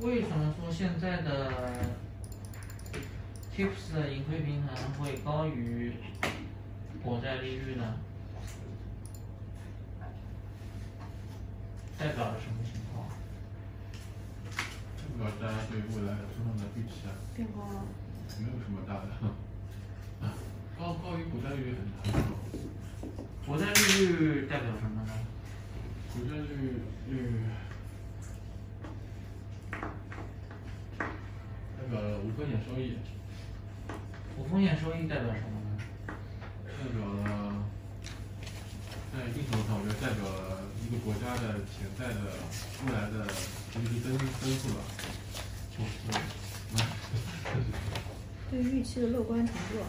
为什么说现在的 TIPS 的盈亏平衡会高于国债利率呢？代表了什么情况？代表大家对未来通胀的预期啊，变高了。没有什么大的，啊，高高于国债利率很很高，国债利率代表什么呢？国债利率代表了无风险收益，无风险收益代表什么呢？代表了在一定程度上，我觉得代表了一个国家的潜在的未来的 GDP 增增速吧，就是，对预期的乐观程度。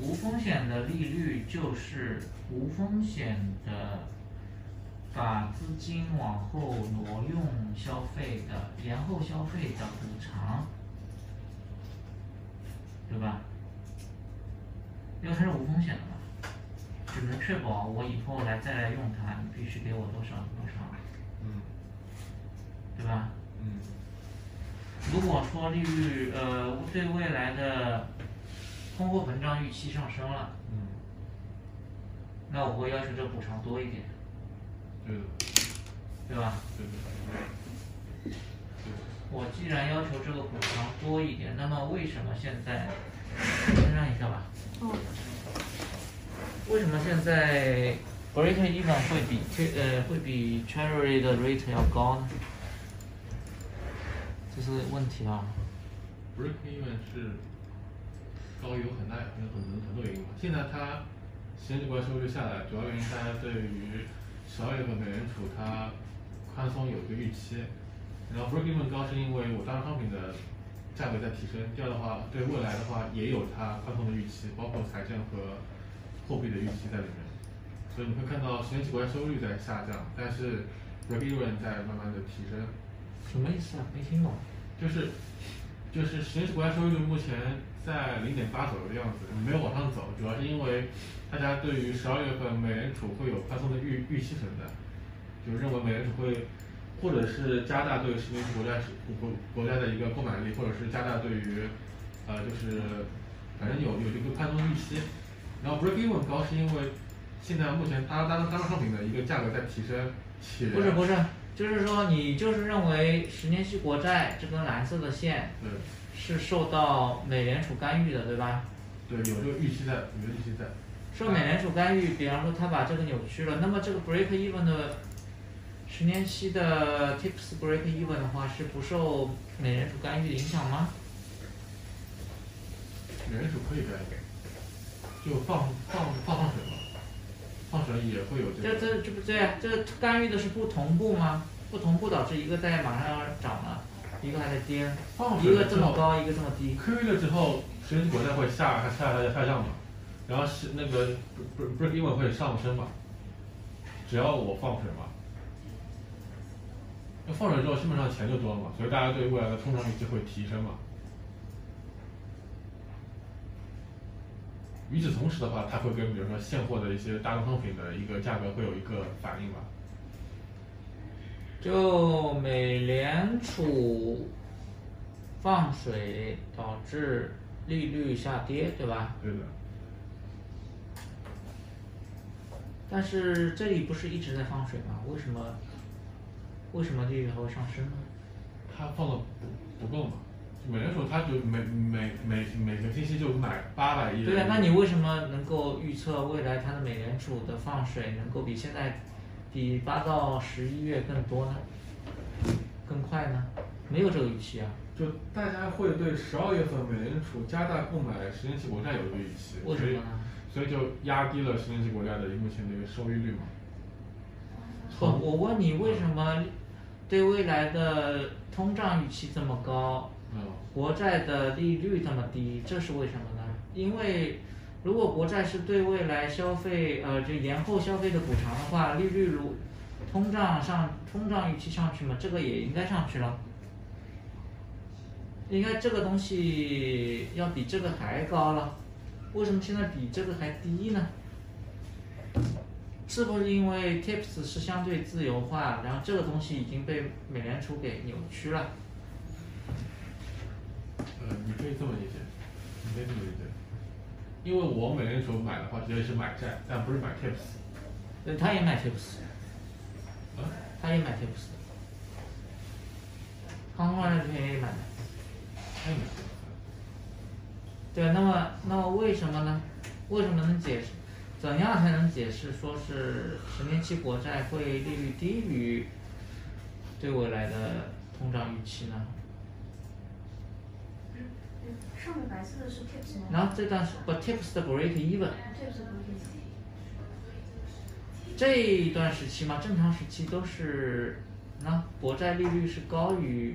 无风险的利率就是无风险的，把资金往后挪用消费的延后消费的补偿，对吧？因为它是无风险的嘛，只能确保我以后来再来用它，你必须给我多少多少，嗯对吧？嗯如果说利率呃对未来的通货膨胀预期上升了，嗯，那我会要求这补偿多一点，对的，对吧？对的，对的，我既然要求这个补偿多一点，那么为什么现在，先让一下吧。哦，为什么现在 break even 会比这呃会比 treasury 的 rate 要高呢？这是问题啊。break even 是高有很大有很很很多原因嘛。现在它十年期国债收益率下来，主要原因大家对于十二月份美联储它宽松有一个预期，然后 break even 高是因为我大宗商品的价格在提升，第二的话对未来的话也有它宽松的预期，包括财政和货币的预期在里面，所以你会看到十年期国债收益率在下降，但是 break even 在慢慢的提升。什么意思啊？没听懂。就是就是十年期国债收益率目前在零点八左右的样子，没有往上走，主要是因为大家对于十二月份美联储会有宽松的预预期存在，就认为美联储会或者是加大对十年期国债是国国家的一个购买力，或者是加大对于呃就是反正有有这个宽松预期，然后 break even 高是因为现在目前大大宗大宗商品的一个价格在提升，且不是不是，就是说你就是认为十年期国债这根蓝色的线对是受到美联储干预的，对吧？对有这个预期在，有这个预期在。受美联储干预，比方说他把这个扭曲了，那么这个 break even 的十年期的 tips break even 的话是不受美联储干预的影响吗？美联储可以干预，就放放放放水嘛，放水也会有这这个。这这不对啊，这干预的是不同步吗？不同步导致一个在马上要涨了，一个还在跌，放一个这么高，一个这么低。亏了之后，十年期国债会下下下下降嘛，然后是那个不不 break even 会上升嘛，只要我放水嘛，那放水之后基本上钱就多了嘛，所以大家对未来的通胀预期会提升嘛。与此同时的话，它会跟比如说现货的一些大宗商品的一个价格会有一个反应吧。就美联储放水导致利率下跌，对吧？对的，但是这里不是一直在放水吗？为什么为什么利率还会上升呢？它放的不不够嘛，美联储它就每每每每个星期就买八百亿。对啊，那你为什么能够预测未来它的美联储的放水能够比现在比八到十一月更多呢？更快呢？没有这个预期啊。就大家会对十二月份美联储加大购买十年期国债有一个预期，所以为什么呢？所以就压低了十年期国债的目前的一个收益率嘛。不，我问你为什么对未来的通胀预期这么高，嗯，国债的利率这么低，这是为什么呢？因为如果国债是对未来消费呃就延后消费的补偿的话，利率如通胀上通胀预期上去嘛，这个也应该上去了。应该这个东西要比这个还高了，为什么现在比这个还低呢？是不是因为 TIPS 是相对自由化，然后这个东西已经被美联储给扭曲了？呃，你可以这么理解，你可以这么理解，因为我美联储买的话，直接是买债，但不是买 TIPS。那他也买 TIPS。啊？他也买 TIPS。航空安全也买。他也买。对，那么那么为什么呢？为什么能解释？怎样才能解释说是十年期国债会利率低于对未来的通胀预期呢？上面白色的是 tips 吗？然后这段是 but tips 的 break 是这一段时期嘛，正常时期都是那国债利率是高于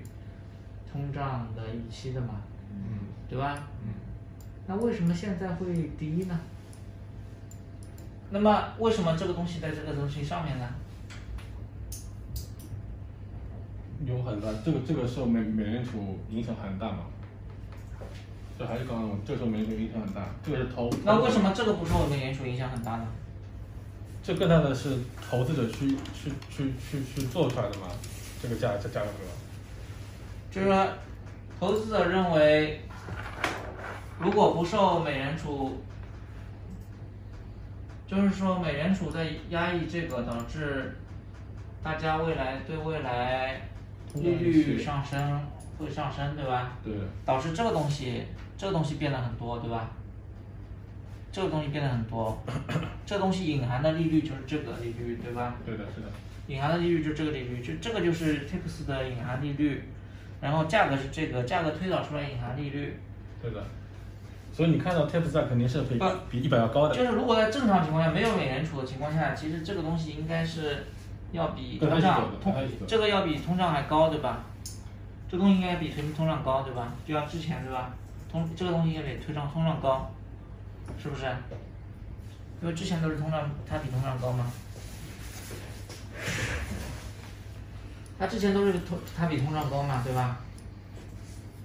通胀的预期的嘛，嗯对吧？嗯。那为什么现在会低呢？那么为什么这个东西在这个东西上面呢？有很大，这个这个受美美联储影响很大嘛。这还是刚刚我这受美联储影响很大，这个是投。那为什么这个不受美联储影响很大呢？这更大的是投资者去去去去去做出来的嘛？这个价价价格。就是说，投资者认为，如果不受美联储，就是说美联储在压抑这个，导致大家未来对未来利率上升会上升，对吧？对。导致这个东西，这个东西变得很多，对吧？这个东西变得很多，这个东西隐含的利率就是这个利率，对吧？对的，是的。隐含的利率就是这个利率，就这个就是 TIPS 的隐含利率，然后价格是这个，价格推导出来隐含利率。对的。所以你看到 TIPS 价肯定是比不比一百要高的。就是如果在正常情况下没有美联储的情况下，其实这个东西应该是要比通胀这个要比通胀还高，对吧？这东西应该比通通胀高，对吧？就像之前对吧？通这个东西也比推胀通胀高，是不是？因为之前都是通胀，它比通胀高吗？它之前都是通，它比通胀高嘛，对吧？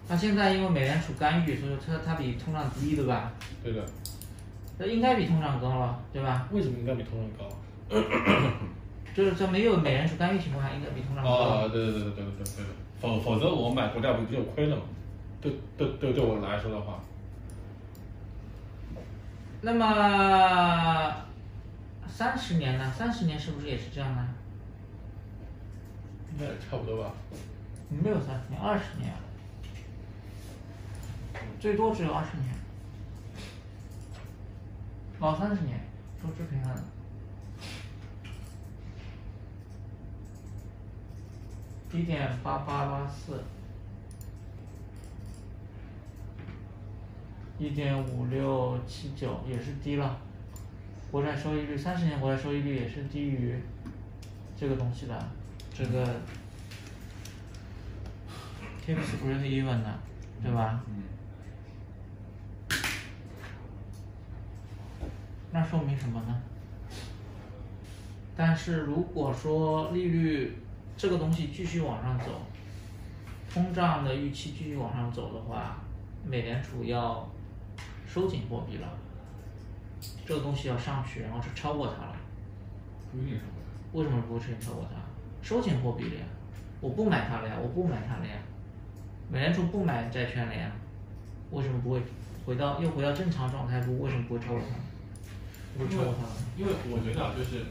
那现在因为美联储干预，所以说它它比通胀低，对吧？对的。那应该比通胀高了，对吧？为什么应该比通胀高？就是在没有美联储干预情况下，应该比通胀高。哦，对对对对对对对的。否否则我买国债不就亏了吗？对对对，对我来说的话。那么三十年呢？三十年是不是也是这样呢？应该也差不多吧。没有三十年，二十年啊，最多只有二十年。老，三十年，收支平衡。一点八八八四，一点五六七九也是低了，国债收益率三十年国债收益率也是低于这个东西的，这个不是 even 的，对吧？嗯。那说明什么呢？但是如果说利率这个东西继续往上走，通胀的预期继续往上走的话，美联储要收紧货币了，这个东西要上去，然后是超过它了。不一定是为什么不会出现超过它？收紧货币了呀，我不买它了呀，我不买它了呀，美联储不买债券了呀，为什么不会回到又回到正常状态？不为什么不会超过它？不会超过它了？因为我觉得啊，就是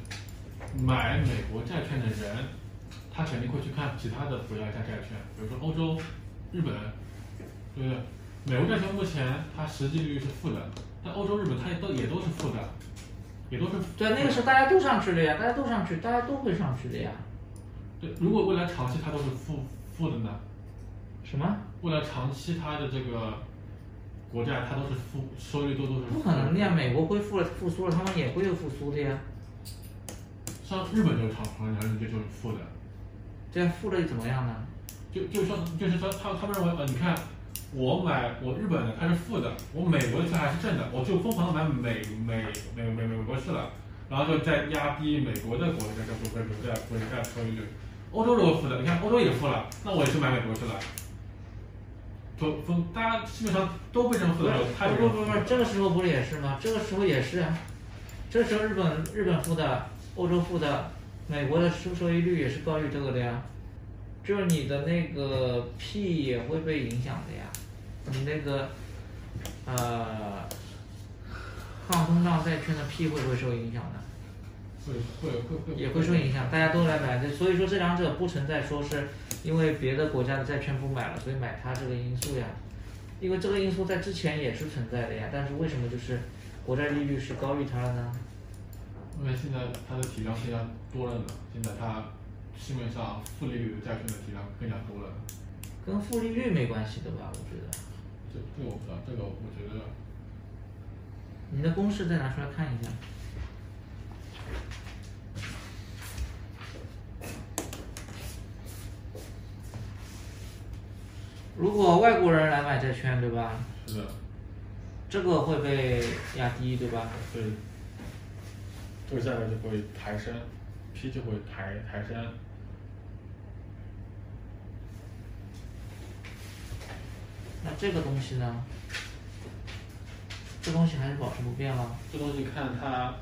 买美国债券的人，他肯定会去看其他的国家加债券，比如说欧洲、日本，对不对？美国债券目前它实际利率是负的，但欧洲、日本它也都也都是负的，也都是对，那个时候大家都上去了呀，大家都上去，大家都会上去的呀。对。如果未来长期它都是负负的呢？什么？未来长期它的这个国债它都是负收益率都都是不可能的呀，美国恢复了复苏了，他们也会有复苏的呀。像日本就长长长这就是负的，这样负的又怎么样呢？就就说就是说他他们认为呃，你看我买我日本的它是负的，我美国的它还是正的，我就疯狂的买美美美美美国去了，然后就再压低美国的国债国国国债国债收益率。欧洲如果负的，你看欧洲也负了，那我也去买美国去了。都分大家基本上都被这么负不不不不不，这个时候不是也是吗？这个时候也是啊，这时候日本日本负的，欧洲负的，美国的收收益率也是高于这个的呀，就是你的那个 P 也会被影响的呀，你那个呃，抗通胀债券的 P 会不会受影响呢？会会会会也会受影响，大家都来买，所以说这两者不存在说是因为别的国家的债券不买了，所以买它这个因素呀。因为这个因素在之前也是存在的呀，但是为什么就是国债利率是高于它了呢？因为现在它的体量更加多了呢，现在它市面上负利率的债券的体量更加多了。跟负利率没关系的吧？我觉得。这这个我不知道，这个我觉得。你的公式再拿出来看一下。如果外国人来买债券，对吧？是的。这个会被压低，对吧？对。这个价格就会抬升，P 就会抬抬升。那这个东西呢？这东西还是保持不变吗？这东西看它，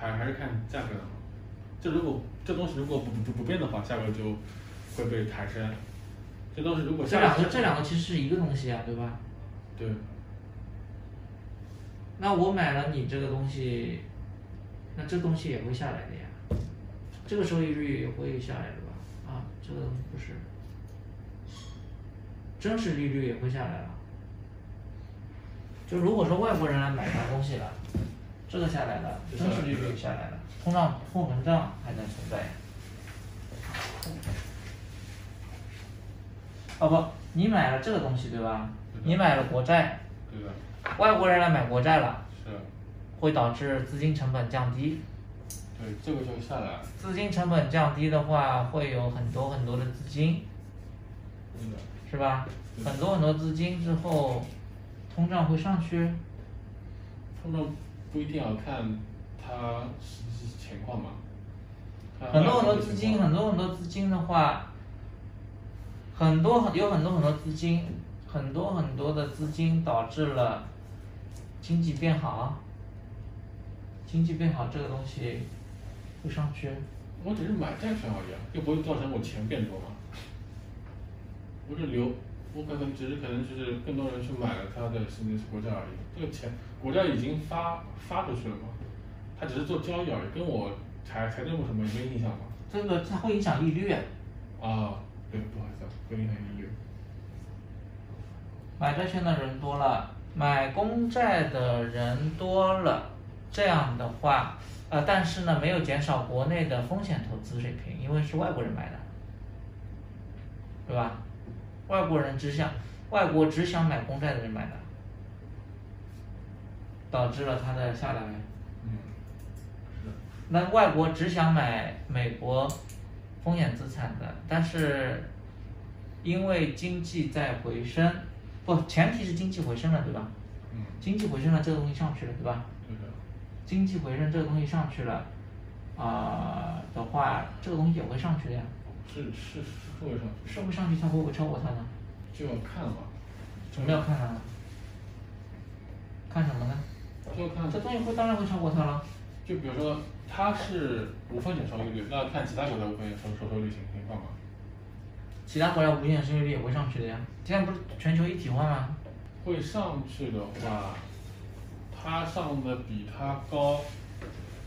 还还是看价格的。这如果这东西如果不不不变的话，价格就会被抬升。这东西如果这两个这两个其实是一个东西啊，对吧？对。那我买了你这个东西，那这东西也会下来的呀。这个收益率也会下来的吧？啊，这个不是。真实利率也会下来了。就如果说外国人来买咱东西了，这个下来了，真实利率下来了，通胀通膨胀还在存在。哦不，你买了这个东西对吧？你买了国债。对的。外国人来买国债了。是。会导致资金成本降低。对，这个就下来了。资金成本降低的话，会有很多很多的资金。是吧？很多很多资金之后，通胀会上去。通胀不一定要看它实际情况嘛。很多很多资金，很多很多资金的话。很多很有很多很多资金，很多很多的资金导致了经济变好，经济变好这个东西会上去。我只是买债券而已，又不会造成我钱变多嘛。我是流，我可能只是可能就是更多人去买了它的是那是国债而已。这个钱国债已经发发出去了嘛，它只是做交易而已，跟我财财政部什么没影响嘛。这个它会影响利率。啊。对，不好意思，会影响利率。买债券的人多了，买公债的人多了，这样的话，呃，但是呢，没有减少国内的风险投资水平，因为是外国人买的，对吧？外国人只想，外国只想买公债的人买的，导致了它的下来。嗯。那外国只想买美国。风险资产的，但是因为经济在回升，不，前提是经济回升了，对吧？嗯。经济回升了，这个东西上去了，对吧？对的。经济回升，这个东西上去了，啊的话，这个东西也会上去的呀。是是是会上去。是会上去，它会不会超过它呢？就要看吧。什么要看呢？看什么呢？就看。这东西会当然会超过它了。就比如说。它是无风险收益率，那看其他国家无风险收收收益率情情况嘛。其他国家无风险收益率也会上去的呀，现在不是全球一体化吗？会上去的话，它上的比它高，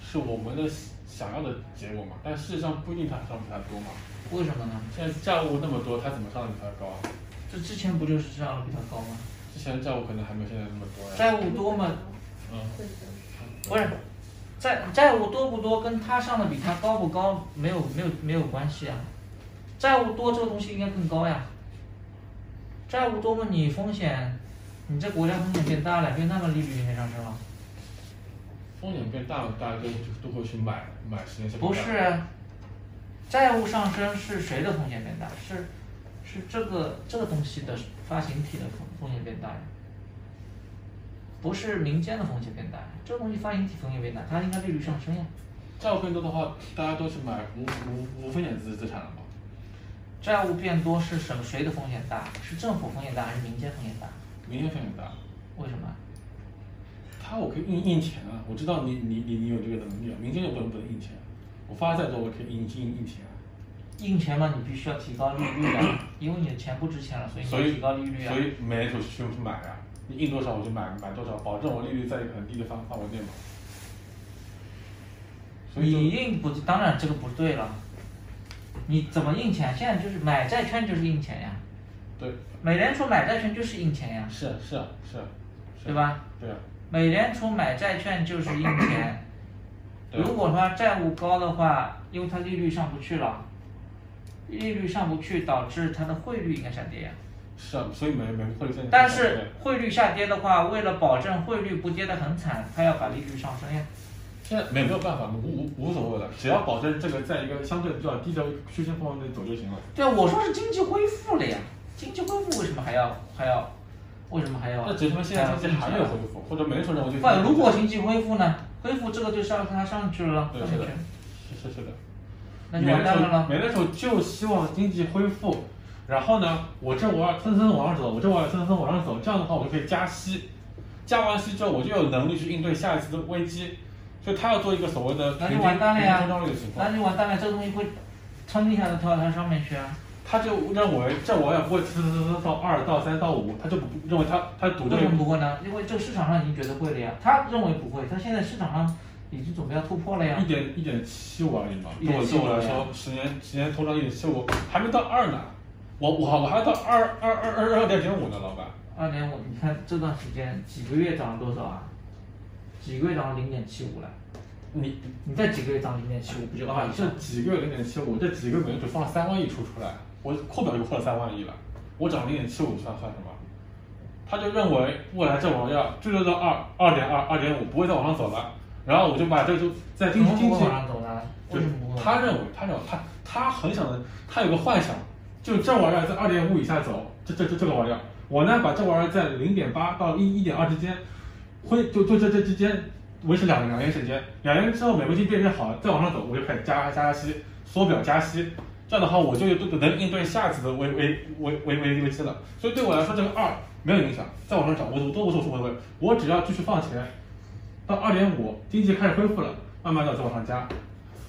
是我们的想要的结果嘛？但事实上不一定它上比它多嘛。为什么呢？现在债务那么多，他怎么上的比他高啊？这之前不就是上的比他高吗？之前债务可能还没有现在那么多呀。债务多吗？嗯。不是。债债务多不多，跟他上的比他高不高没有没有没有关系啊。债务多这个东西应该更高呀。债务多嘛，你风险，你这国家风险变大了，变大了利率应该上升了。风险变大了，大家都都会去买买实验不是，债务上升是谁的风险变大？是是这个这个东西的发行体的风风险变大呀。不是民间的风险变大，这个东西发行体风险变大，它应该利率上升呀。债务变多的话，大家都去买无无无风险资资产了吗？债务变多是什么？谁的风险大？是政府风险大还是民间风险大？民间风险大。为什么？他我可以印印钱啊，我知道你你你你有这个能力啊，民间就不能不能印钱，我发再多我可以印印印钱啊。印钱嘛，你必须要提高利率啊，因为你的钱不值钱了，所以你要提高利率啊。所以美联储去去买啊。你印多少我就买买多少，保证我利率在一个很低的范范围内嘛。所以就你印不，当然这个不对了。你怎么印钱？现在就是买债券就是印钱呀，对，美联储买债券就是印钱呀，是啊是啊是对？吧？对啊，美联储买债券就是印钱。对如果说债务高的话，因为它利率上不去了，利率上不去，导致它的汇率应该下跌呀。是啊，所以美美汇率在但是汇率下跌的话，为了保证汇率不跌得很惨，它要把利率上升呀。现在没没有办法，无无无所谓了，只要保证这个在一个相对比较低的区间范围内走就行了。对啊，我说是经济恢复了呀，经济恢复为什么还要还要，为什么还要？那只是说现在经济还没有恢复，或者美联储认为就不，如果经济恢复呢？恢复这个就上它上去了，对是的。上去，是是是的，那就美联储完蛋了咯。美联储就希望经济恢复，然后呢，我这我要蹭蹭往上走，我这我要蹭蹭往上走，这样的话我就可以加息，加完息之后我就有能力去应对下一次的危机，所以他要做一个所谓的那就完蛋了呀。那，就完蛋了，这个东西会蹭一下子跳到它上面去啊。他就认为这我也不会蹭蹭蹭蹭到二到三到五，他就不认为他他赌这个为什么不会呢？因为这个市场上已经觉得贵了呀，他认为不会，他现在市场上已经准备要突破了呀一。点一点七五而已嘛，对我对我来说，十年十年通胀一点七五，还没到二呢，我我我还要到二二二二二点九五呢，老板。二点五，你看这段时间几个月涨了多少啊？几个月涨了零点七五了，你你再几个月涨零点七五，不就二啊以，上这？几个月零点七五，这几个月美联储放了三万亿出出来，我扩表就扩了三万亿了，我涨零点七五算算什么？他就认为未来这玩意儿最多到二二点二二点五，不会再往上走了，然后我就把这个就在怎么不会经济经济往上走呢？为什么不会？他认为，他认为他他很想的，他有个幻想，就这玩意儿在二点五以下走，这这这这个玩意儿，我呢把这玩意儿在零点八到一一点二之间，会就就这这之间维持两两年时间，两年之后美国经济变变好了，再往上走，我就开始加加息，缩表加息，这样的话我就就能应对下次的危危危危危危机了。所以对我来说，这个二没有影响，再往上涨我我都无所谓，我只要继续放钱，到二点五经济开始恢复了，慢慢的再往上加。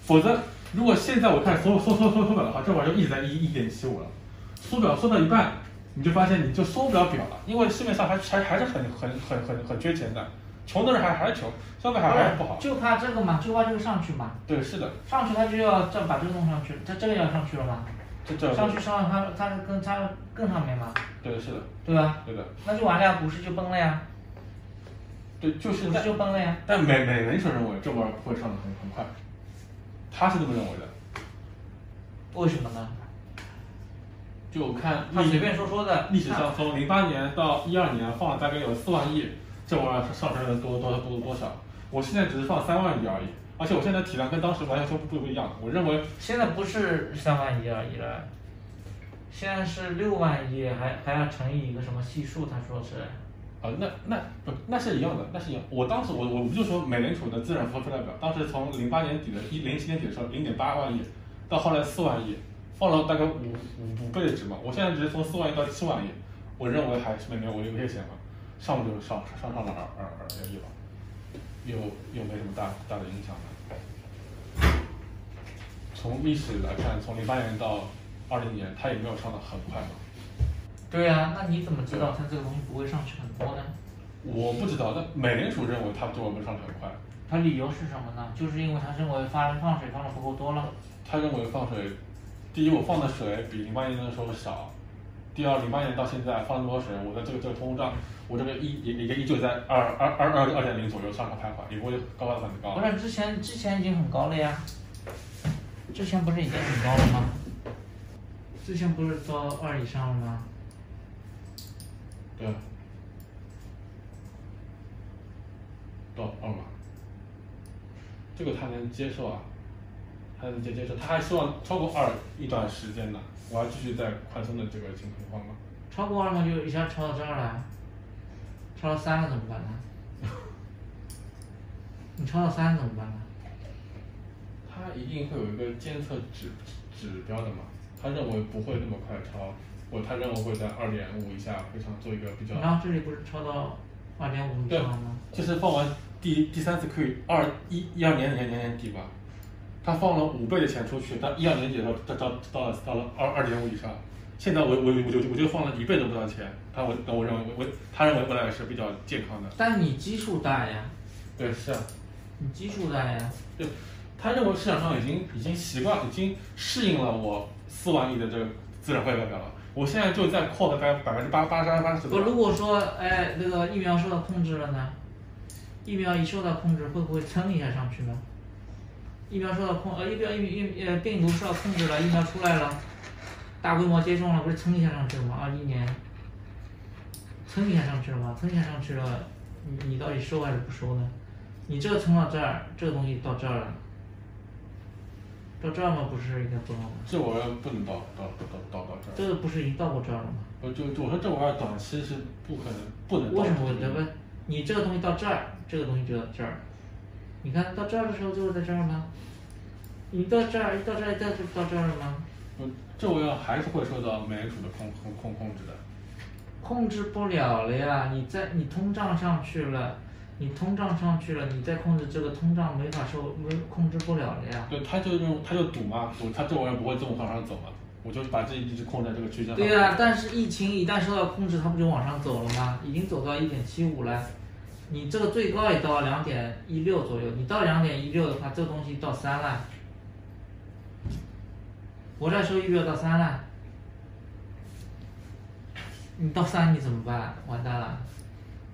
否则，如果现在我开始缩缩缩缩缩表的话，这玩意儿就一直在一一点七五了，缩表缩到一半，你就发现你就缩不了表了，因为市面上还还还是很很很很很缺钱的，穷的人还还是穷，消费还还是不好。就怕这个嘛，就怕这个上去嘛，对，是的，上去他就要再把这个弄上去，他这个要上去了嘛，这这上去上它它更他更上面嘛，对是的，对吧？对的，那就完了呀，股市就崩了呀，对，就是股市就崩了呀。但美美联储认为这玩意儿会上的很很快，他是这么认为的。为什么呢？就看历他随便说说的。历史上从零八年到一二年放了大概有四万亿，这玩意儿上升了多多多多多少？我现在只是放三万亿而已，而且我现在体量跟当时完全说不不一样。我认为现在不是三万亿而已了，现在是六万亿，还还要乘以一个什么系数？他说是。啊，那那不那是一样的，那是一样。我当时我我不就说美联储的资产负债表，当时从零八年底的一零七年底的时候零点八万亿，到后来四万亿，放了大概五五五倍的值嘛。我现在只是从四万亿到七万亿，我认为还是没没有危危险嘛，上不就上上上了二二二点亿了，又又没什么大大的影响了。从历史来看，从零八年到二零年，它也没有上的很快嘛。对呀、那你怎么知道它这个东西不会上去很多呢？我不知道，但美联储认为它这会上去很快。它理由是什么呢？就是因为它认为发放水放的不够多了。他认为放水，第一我放的水比零八年的时候少，第二零八年到现在放那么多水，我的这个这个通胀，我这个一也也依旧在二二二二二点零左右上下徘徊，也不会高高的很高不。是之前之前已经很高了呀，之前不是已经很高了吗？之前不是到二以上了吗？对。到二嘛，这个他能接受啊，他能接接受，他还希望超过二一段时间呢，我要继续在宽松的这个情况吗。超过二嘛就一下超到这儿了，超到三了怎么办呢？你超到三怎么办呢？他一定会有一个监测指指标的嘛，他认为不会那么快超，或者他认为会在二点五以下，会想做一个比较。然后这里不是超到二点五以对上了吗？，就是放完第第三次 Q 二一一二年年年年底吧，他放了五倍的钱出去，到一二年底的时候到到到了到了二二点五以上，现在我我我就我就放了一倍都不到钱，他我我认为我他认为未来是比较健康的。但你基数大呀，对，是啊，你基数大呀，对他认为市场上已经已经习惯，已经适应了我四万亿的这个资产负债表了。我现在就在扩个大概百分之八八十八十不，如果说哎那个疫苗受到控制了呢？疫苗一受到控制，会不会蹭一下上去呢？疫苗受到控呃疫苗疫疫呃病毒受到控制了，疫苗出来了，大规模接种了，不是蹭一下上去了吗？二一年，蹭一下上去了吗？蹭一下上去了，你你到底收还是不收呢？你这个蹭到这儿，这个东西到这儿了，到这儿吗？不是应该不能吗？这玩意儿不能到到到到到这儿。这个不是已经到过这儿了吗？我就就我说这玩意儿短期是不可能不能到为什么会这个对不？你这个东西到这儿，这个东西就到这儿，你看到这儿的时候就是在这儿吗？你到这儿，一到这儿，一到就到这儿了吗？嗯这玩意儿还是会受到美联储的控控控控制的。控制不了了呀！你在你通胀上去了，你通胀上去了，你再控制这个通胀没法受，没控制不了了呀。对，他就用他就赌嘛，赌他这玩意儿不会这么往上走嘛，我就把这一直控制在这个区间。对呀、但是疫情一旦受到控制，它不就往上走了吗？已经走到一点七五了，你这个最高也到两点一六左右，你到两点一六的话，这个东西到三了，国债收益率到三了，你到三你怎么办？完蛋了！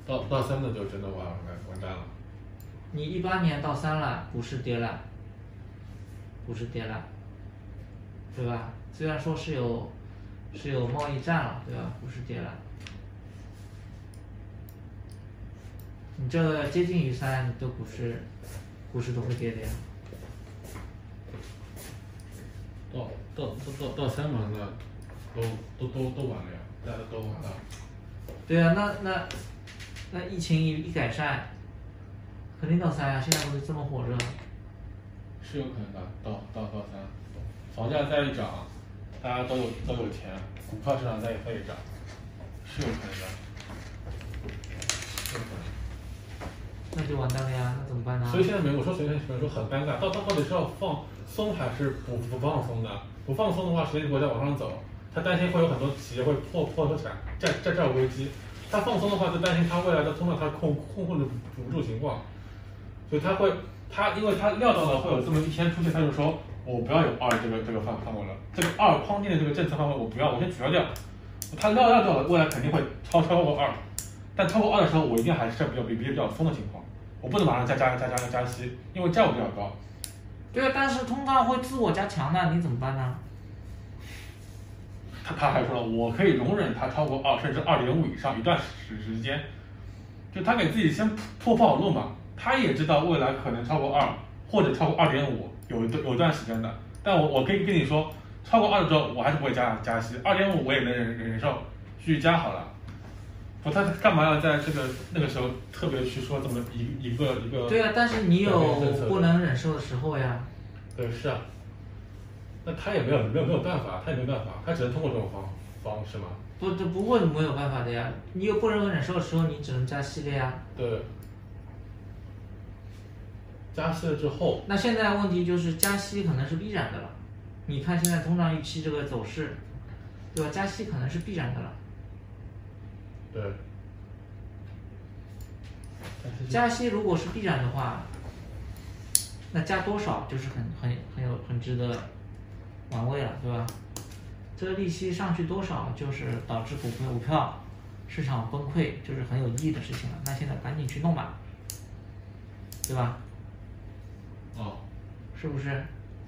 到到三的就真的完完完蛋了。你一八年到三了，股市跌了，股市跌了，对吧？虽然说是有是有贸易战了，对吧？股市跌了，你这接近于三，你的股市股市都会跌的呀。到到到到到三嘛，那都都都都完了呀，大家都完了。对啊，那那那疫情一一改善，肯定到三啊！现在不是这么火热，是有可能的，到到到三，房价再一涨，大家都有都有钱，股票市场再再一涨，是有可能的，是有可能。那就完蛋了呀！那怎么办呢？所以现在美国说随便说很尴尬，到到到底是要放松还是不不放松的？不放松的话，实体国家往上走，他担心会有很多企业会破破产，债债债务危机。他放松的话，就担心他未来的通胀他控控控制不住情况，所以他会他因为他料到了会有这么一天出现，他就说我不要有二这个这个范范围了，这个二框定的这个政策范围我不要，我先取消掉。他料料到了未来肯定会超超过二，但超过二的时候，我一定还是比较比比比较松的情况，我不能马上加加加加加息，因为债务比较高。对啊，但是通胀会自我加强的，你怎么办呢？他他还说了，我可以容忍它超过二甚至二点五以上一段时时间，就他给自己先铺铺好路嘛。他也知道未来可能超过二或者超过二点五，有一段有一段时间的。但我我可以跟你说，超过二的时候我还是不会加加息，二点五我也能忍忍忍受，继续加好了。不，他干嘛要在这个那个时候特别去说这么一一个一个？对啊，但是你有不能忍受的时候呀。对，是啊。那他也没有没有没有办法，他也没办法，他只能通过这种方方式嘛。不，这不会没有办法的呀。你有不能忍受的时候，你只能加息的呀。对。加息了之后，那现在问题就是加息可能是必然的了。你看现在通胀预期这个走势，对吧？加息可能是必然的了。对。加息如果是必然的话，那加多少就是很很很有很值得玩味了，对吧？这个利息上去多少，就是导致股票股票市场崩溃，就是很有意义的事情了。那现在赶紧去弄吧，对吧？哦，是不是？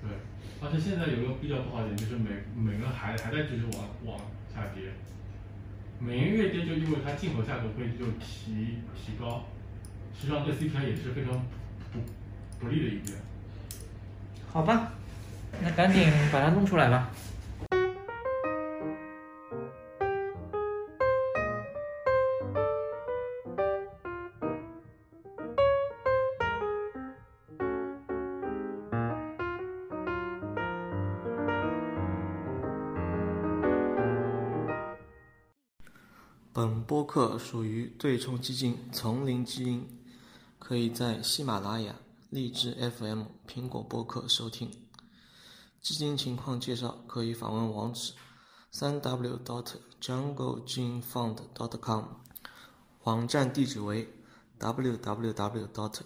对，而且现在有个比较不好的点，就是美美元还还在继续往往下跌，美元越跌就意味它进口价格会就提提高，实际上对 CPI 也是非常不不利的一点。好吧，那赶紧把它弄出来吧。播客属于对冲基金丛林基因，可以在喜马拉雅、荔枝 FM、苹果播客收听。基金情况介绍可以访问网址三 w dot junglejing fund dot com 网站地址为 www dot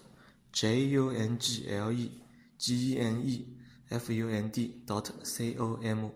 j u n g l e g e n e f u n d dot c o m。